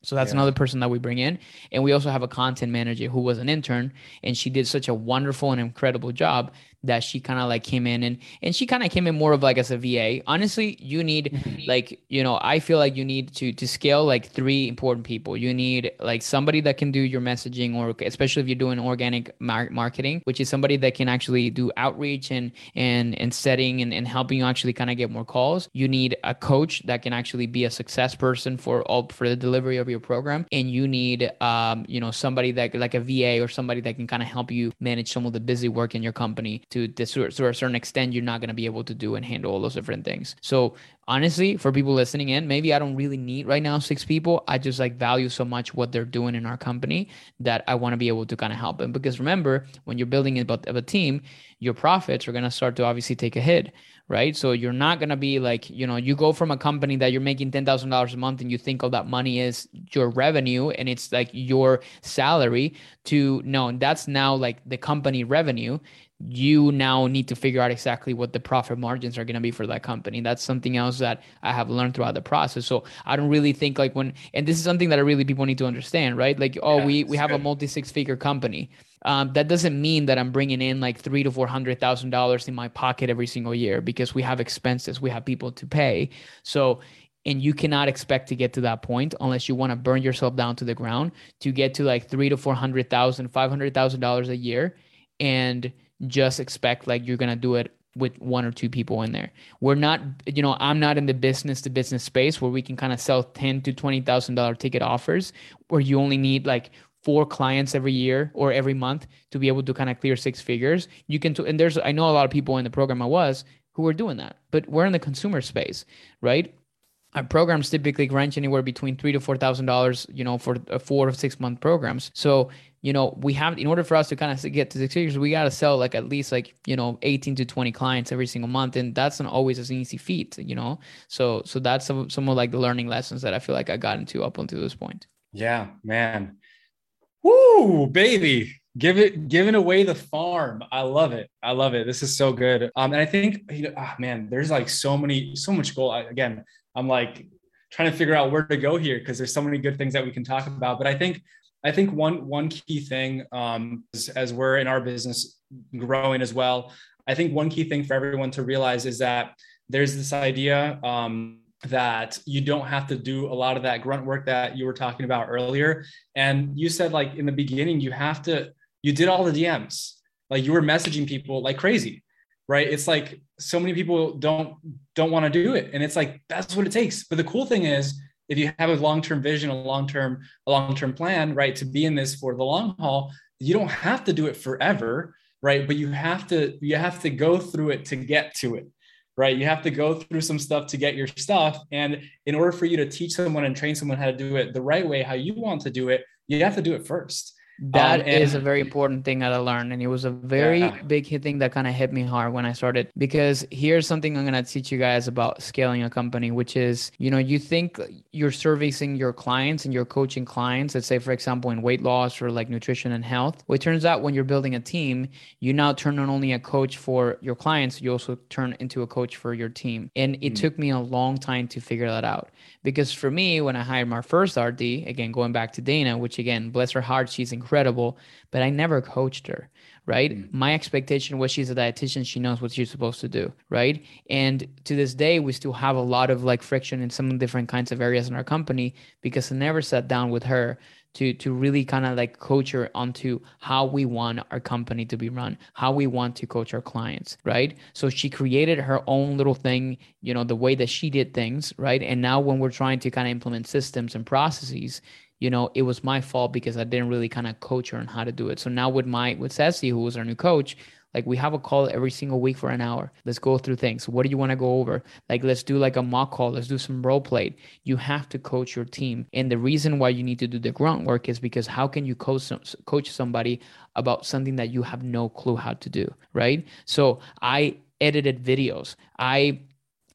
so that's yeah. another person that we bring in. And we also have a content manager who was an intern and she did such a wonderful and incredible job that she kind of like came in and and she kind of came in more of like as a VA. Honestly, you need like, you know, I feel like you need to to scale like three important people. You need like somebody that can do your messaging or especially if you're doing organic mar- marketing, which is somebody that can actually do outreach and and and setting and, and helping you actually kind of get more calls. You need a coach that can actually be a success person for all for the delivery of your program and you need um, you know, somebody that like a VA or somebody that can kind of help you manage some of the busy work in your company to this to a certain extent you're not going to be able to do and handle all those different things. So honestly for people listening in maybe i don't really need right now six people. I just like value so much what they're doing in our company that i want to be able to kind of help them. Because remember when you're building a, a team your profits are going to start to obviously take a hit right? So you're not gonna be like, you know, you go from a company that you're making ten thousand dollars a month and you think all that money is your revenue and it's like your salary to no, that's now like the company revenue. You now need to figure out exactly what the profit margins are going to be for that company. That's something else that I have learned throughout the process. So I don't really think like when, and this is something that I really people need to understand, right? Like, oh, yeah, we we have good. a multi six figure company um, that doesn't mean that I'm bringing in like three to four hundred thousand dollars in my pocket every single year because we have expenses, we have people to pay. So, and you cannot expect to get to that point unless you want to burn yourself down to the ground to get to like three to four hundred thousand, five hundred thousand dollars a year, and just expect like you're gonna do it with one or two people in there. We're not, you know, I'm not in the business to business space where we can kind of sell ten to twenty thousand dollar ticket offers where you only need like four clients every year or every month to be able to kind of clear six figures. You can, and there's, I know a lot of people in the program I was who were doing that, but we're in the consumer space, right? Our programs typically range anywhere between three to four thousand dollars, you know, for four or six month programs. So you know, we have in order for us to kind of get to six figures, we got to sell like at least like you know 18 to 20 clients every single month, and that's not always an easy feat, you know. So so that's some some of like the learning lessons that I feel like I got into up until this point. Yeah, man. Woo, baby. Give it giving away the farm. I love it. I love it. This is so good. Um, and I think you know, oh, man, there's like so many, so much goal. I, again, I'm like trying to figure out where to go here because there's so many good things that we can talk about. But I think I think one one key thing um, is, as we're in our business growing as well, I think one key thing for everyone to realize is that there's this idea um, that you don't have to do a lot of that grunt work that you were talking about earlier. And you said like in the beginning, you have to, you did all the DMs, like you were messaging people like crazy, right? It's like so many people don't don't want to do it. And it's like that's what it takes. But the cool thing is if you have a long-term vision, a long-term, a long-term plan, right, to be in this for the long haul, you don't have to do it forever, right? But you have to, you have to go through it to get to it right? You have to go through some stuff to get your stuff. And in order for you to teach someone and train someone how to do it the right way, how you want to do it, you have to do it first. That um, is a very important thing that I learned. And it was a very yeah. big thing that kind of hit me hard when I started. Because here's something I'm going to teach you guys about scaling a company, which is, you know, you think you're servicing your clients and you're coaching clients, let's say, for example, in weight loss or like nutrition and health. Well, it turns out when you're building a team, you now turn not only a coach for your clients, you also turn into a coach for your team. And it mm. took me a long time to figure that out. Because for me, when I hired my first RD, again, going back to Dana, which again, bless her heart, she's incredible, but I never coached her, right? Mm-hmm. My expectation was she's a dietitian, she knows what she's supposed to do, right? And to this day, we still have a lot of like friction in some different kinds of areas in our company because I never sat down with her to to really kind of like coach her onto how we want our company to be run how we want to coach our clients right so she created her own little thing you know the way that she did things right and now when we're trying to kind of implement systems and processes you know, it was my fault because I didn't really kind of coach her on how to do it. So now with my with Ceci, who was our new coach, like we have a call every single week for an hour. Let's go through things. What do you want to go over? Like let's do like a mock call. Let's do some role play. You have to coach your team. And the reason why you need to do the grunt work is because how can you coach coach somebody about something that you have no clue how to do, right? So I edited videos. I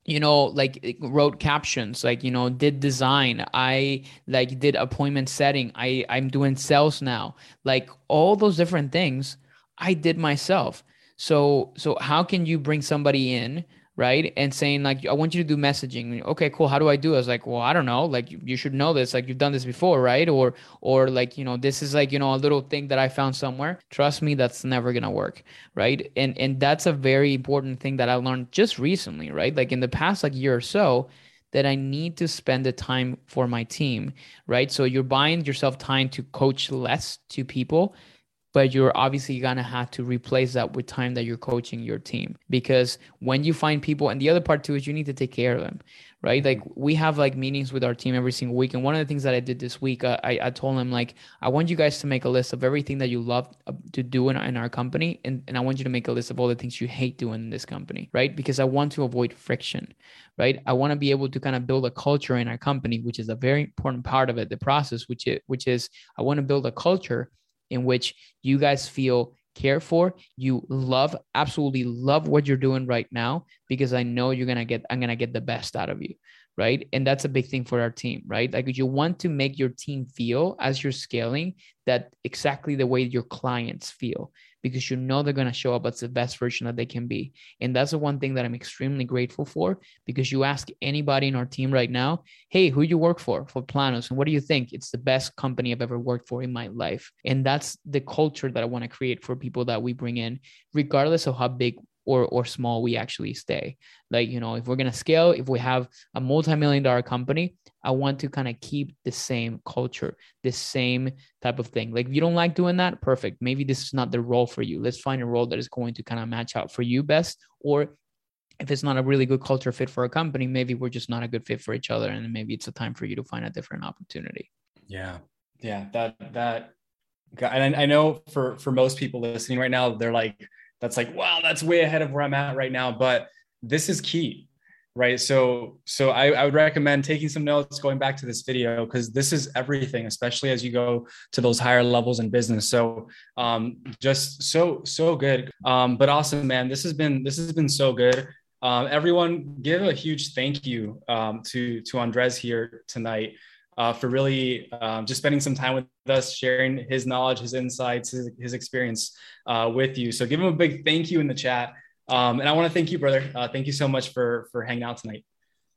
you know like eh, wrote captions like you know did design. I like did appointment setting. I i'm doing sales now. Like all those different things i did myself. So so how can you bring somebody in right? And saying like, I want you to do messaging. Okay, cool. How do I do? It? I was like, well, I don't know. Like you, you should know this. Like you've done this before, right? Or or like you know, this is like you know a little thing that I found somewhere. Trust me, that's never gonna work, right? And and that's a very important thing that I learned just recently, right? Like in the past like year or so. That I need to spend the time for my team, right? So you're buying yourself time to coach less to people but you're obviously gonna have to replace that with time that you're coaching your team because when you find people and the other part too is you need to take care of them right? Like we have like meetings with our team every single week and one of the things that i did this week uh, I, I told them like i want you guys to make a list of everything that you love uh, to do in, in our company and, and i want you to make a list of all the things you hate doing in this company right? Because i want to avoid friction right? I want to be able to kind of build a culture in our company which is a very important part of it the process which it which is i want to build a culture in which you guys feel cared for. You love absolutely love what you're doing right now because i know you're gonna get i'm gonna get the best out of you right? And that's a big thing for our team right? Like you want to make your team feel as you're scaling that exactly the way your clients feel because you know they're going to show up as the best version that they can be. And that's the one thing that I'm extremely grateful for because you ask anybody in our team right now, hey, who do you work for for Planos? And what do you think? It's the best company I've ever worked for in my life. And that's the culture that I want to create for people that we bring in, regardless of how big or or small we actually stay. Like, you know, if we're gonna scale, if we have a multi-million dollar company, I want to kind of keep the same culture, the same type of thing. Like if you don't like doing that, perfect. Maybe this is not the role for you. Let's find a role that is going to kind of match out for you best. Or if it's not a really good culture fit for a company, maybe we're just not a good fit for each other. And maybe it's a time for you to find a different opportunity. Yeah. Yeah. That that And I know for for most people listening right now, they're like, that's like, wow, that's way ahead of where I'm at right now. But this is key, right? So so I, I would recommend taking some notes, going back to this video because this is everything, especially as you go to those higher levels in business. So um, just so so good. Um, but awesome, man. This has been this has been so good. Um, everyone, give a huge thank you um, to to Andres here tonight uh, for really um, just spending some time with us, sharing his knowledge, his insights, his, his experience uh, with you. So give him a big thank you in the chat. Um, and I want to thank you, brother. Uh, thank you so much for for hanging out tonight.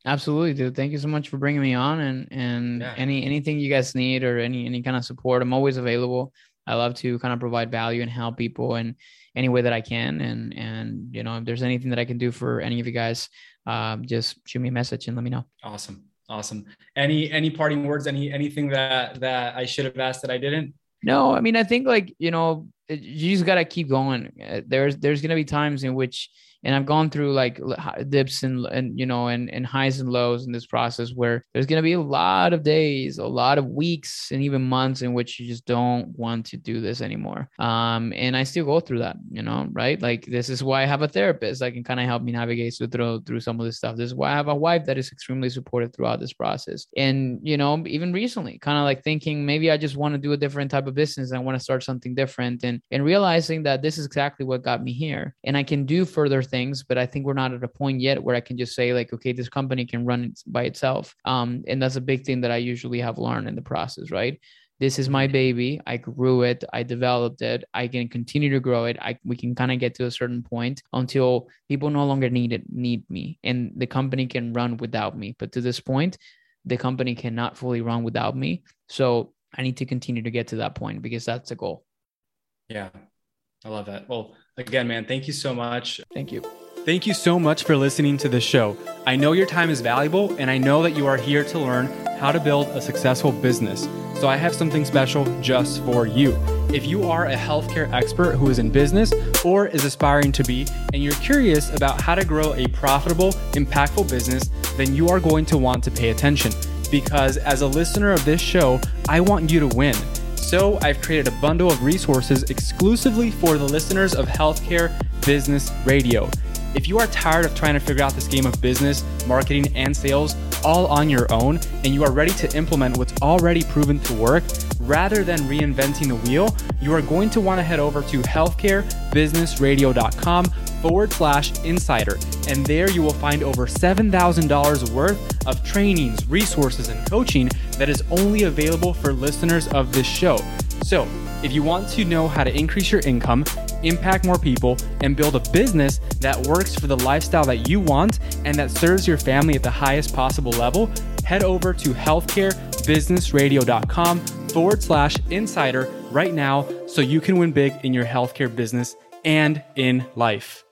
Absolutely, dude. Thank you so much for bringing me on. And and yeah. any anything you guys need or any any kind of support, I'm always available. I love to kind of provide value and help people in any way that I can. And and you know, if there's anything that I can do for any of you guys, um, just shoot me a message and let me know. Awesome. Awesome. Any any parting words? Any anything that that I should have asked that I didn't? No, I mean I think like you know you just gotta keep going. Uh, there's there's gonna be times in which and I've gone through like dips and and you know and and highs and lows in this process where there's going to be a lot of days, a lot of weeks, and even months in which you just don't want to do this anymore. Um, and I still go through that, you know, right? Like this is why I have a therapist that can kind of help me navigate through through some of this stuff. This is why I have a wife that is extremely supportive throughout this process. And you know, even recently, kind of like thinking maybe I just want to do a different type of business. I want to start something different, and and realizing that this is exactly what got me here, and I can do further things, but I think we're not at a point yet where I can just say like, okay, this company can run by itself. Um, and that's a big thing that I usually have learned in the process, right? This is my baby. I grew it. I developed it. I can continue to grow it. I we can kind of get to a certain point until people no longer need it, need me, and the company can run without me. But to this point, the company cannot fully run without me. So I need to continue to get to that point because that's the goal. Yeah, I love that. Well, again, man, thank you so much. Thank you. Thank you so much for listening to this show. I know your time is valuable, and I know that you are here to learn how to build a successful business. So I have something special just for you. If you are a healthcare expert who is in business or is aspiring to be, and you're curious about how to grow a profitable, impactful business, then you are going to want to pay attention. Because as a listener of this show, I want you to win. So I've created a bundle of resources exclusively for the listeners of Healthcare Business Radio. If you are tired of trying to figure out this game of business, marketing, and sales all on your own, and you are ready to implement what's already proven to work, rather than reinventing the wheel, you are going to want to head over to healthcarebusinessradio.com forward slash insider. And there you will find over $7,000 worth of trainings, resources, and coaching that is only available for listeners of this show. So, if you want to know how to increase your income, impact more people, and build a business that works for the lifestyle that you want and that serves your family at the highest possible level, head over to healthcarebusinessradio.com forward slash insider right now so you can win big in your healthcare business and in life.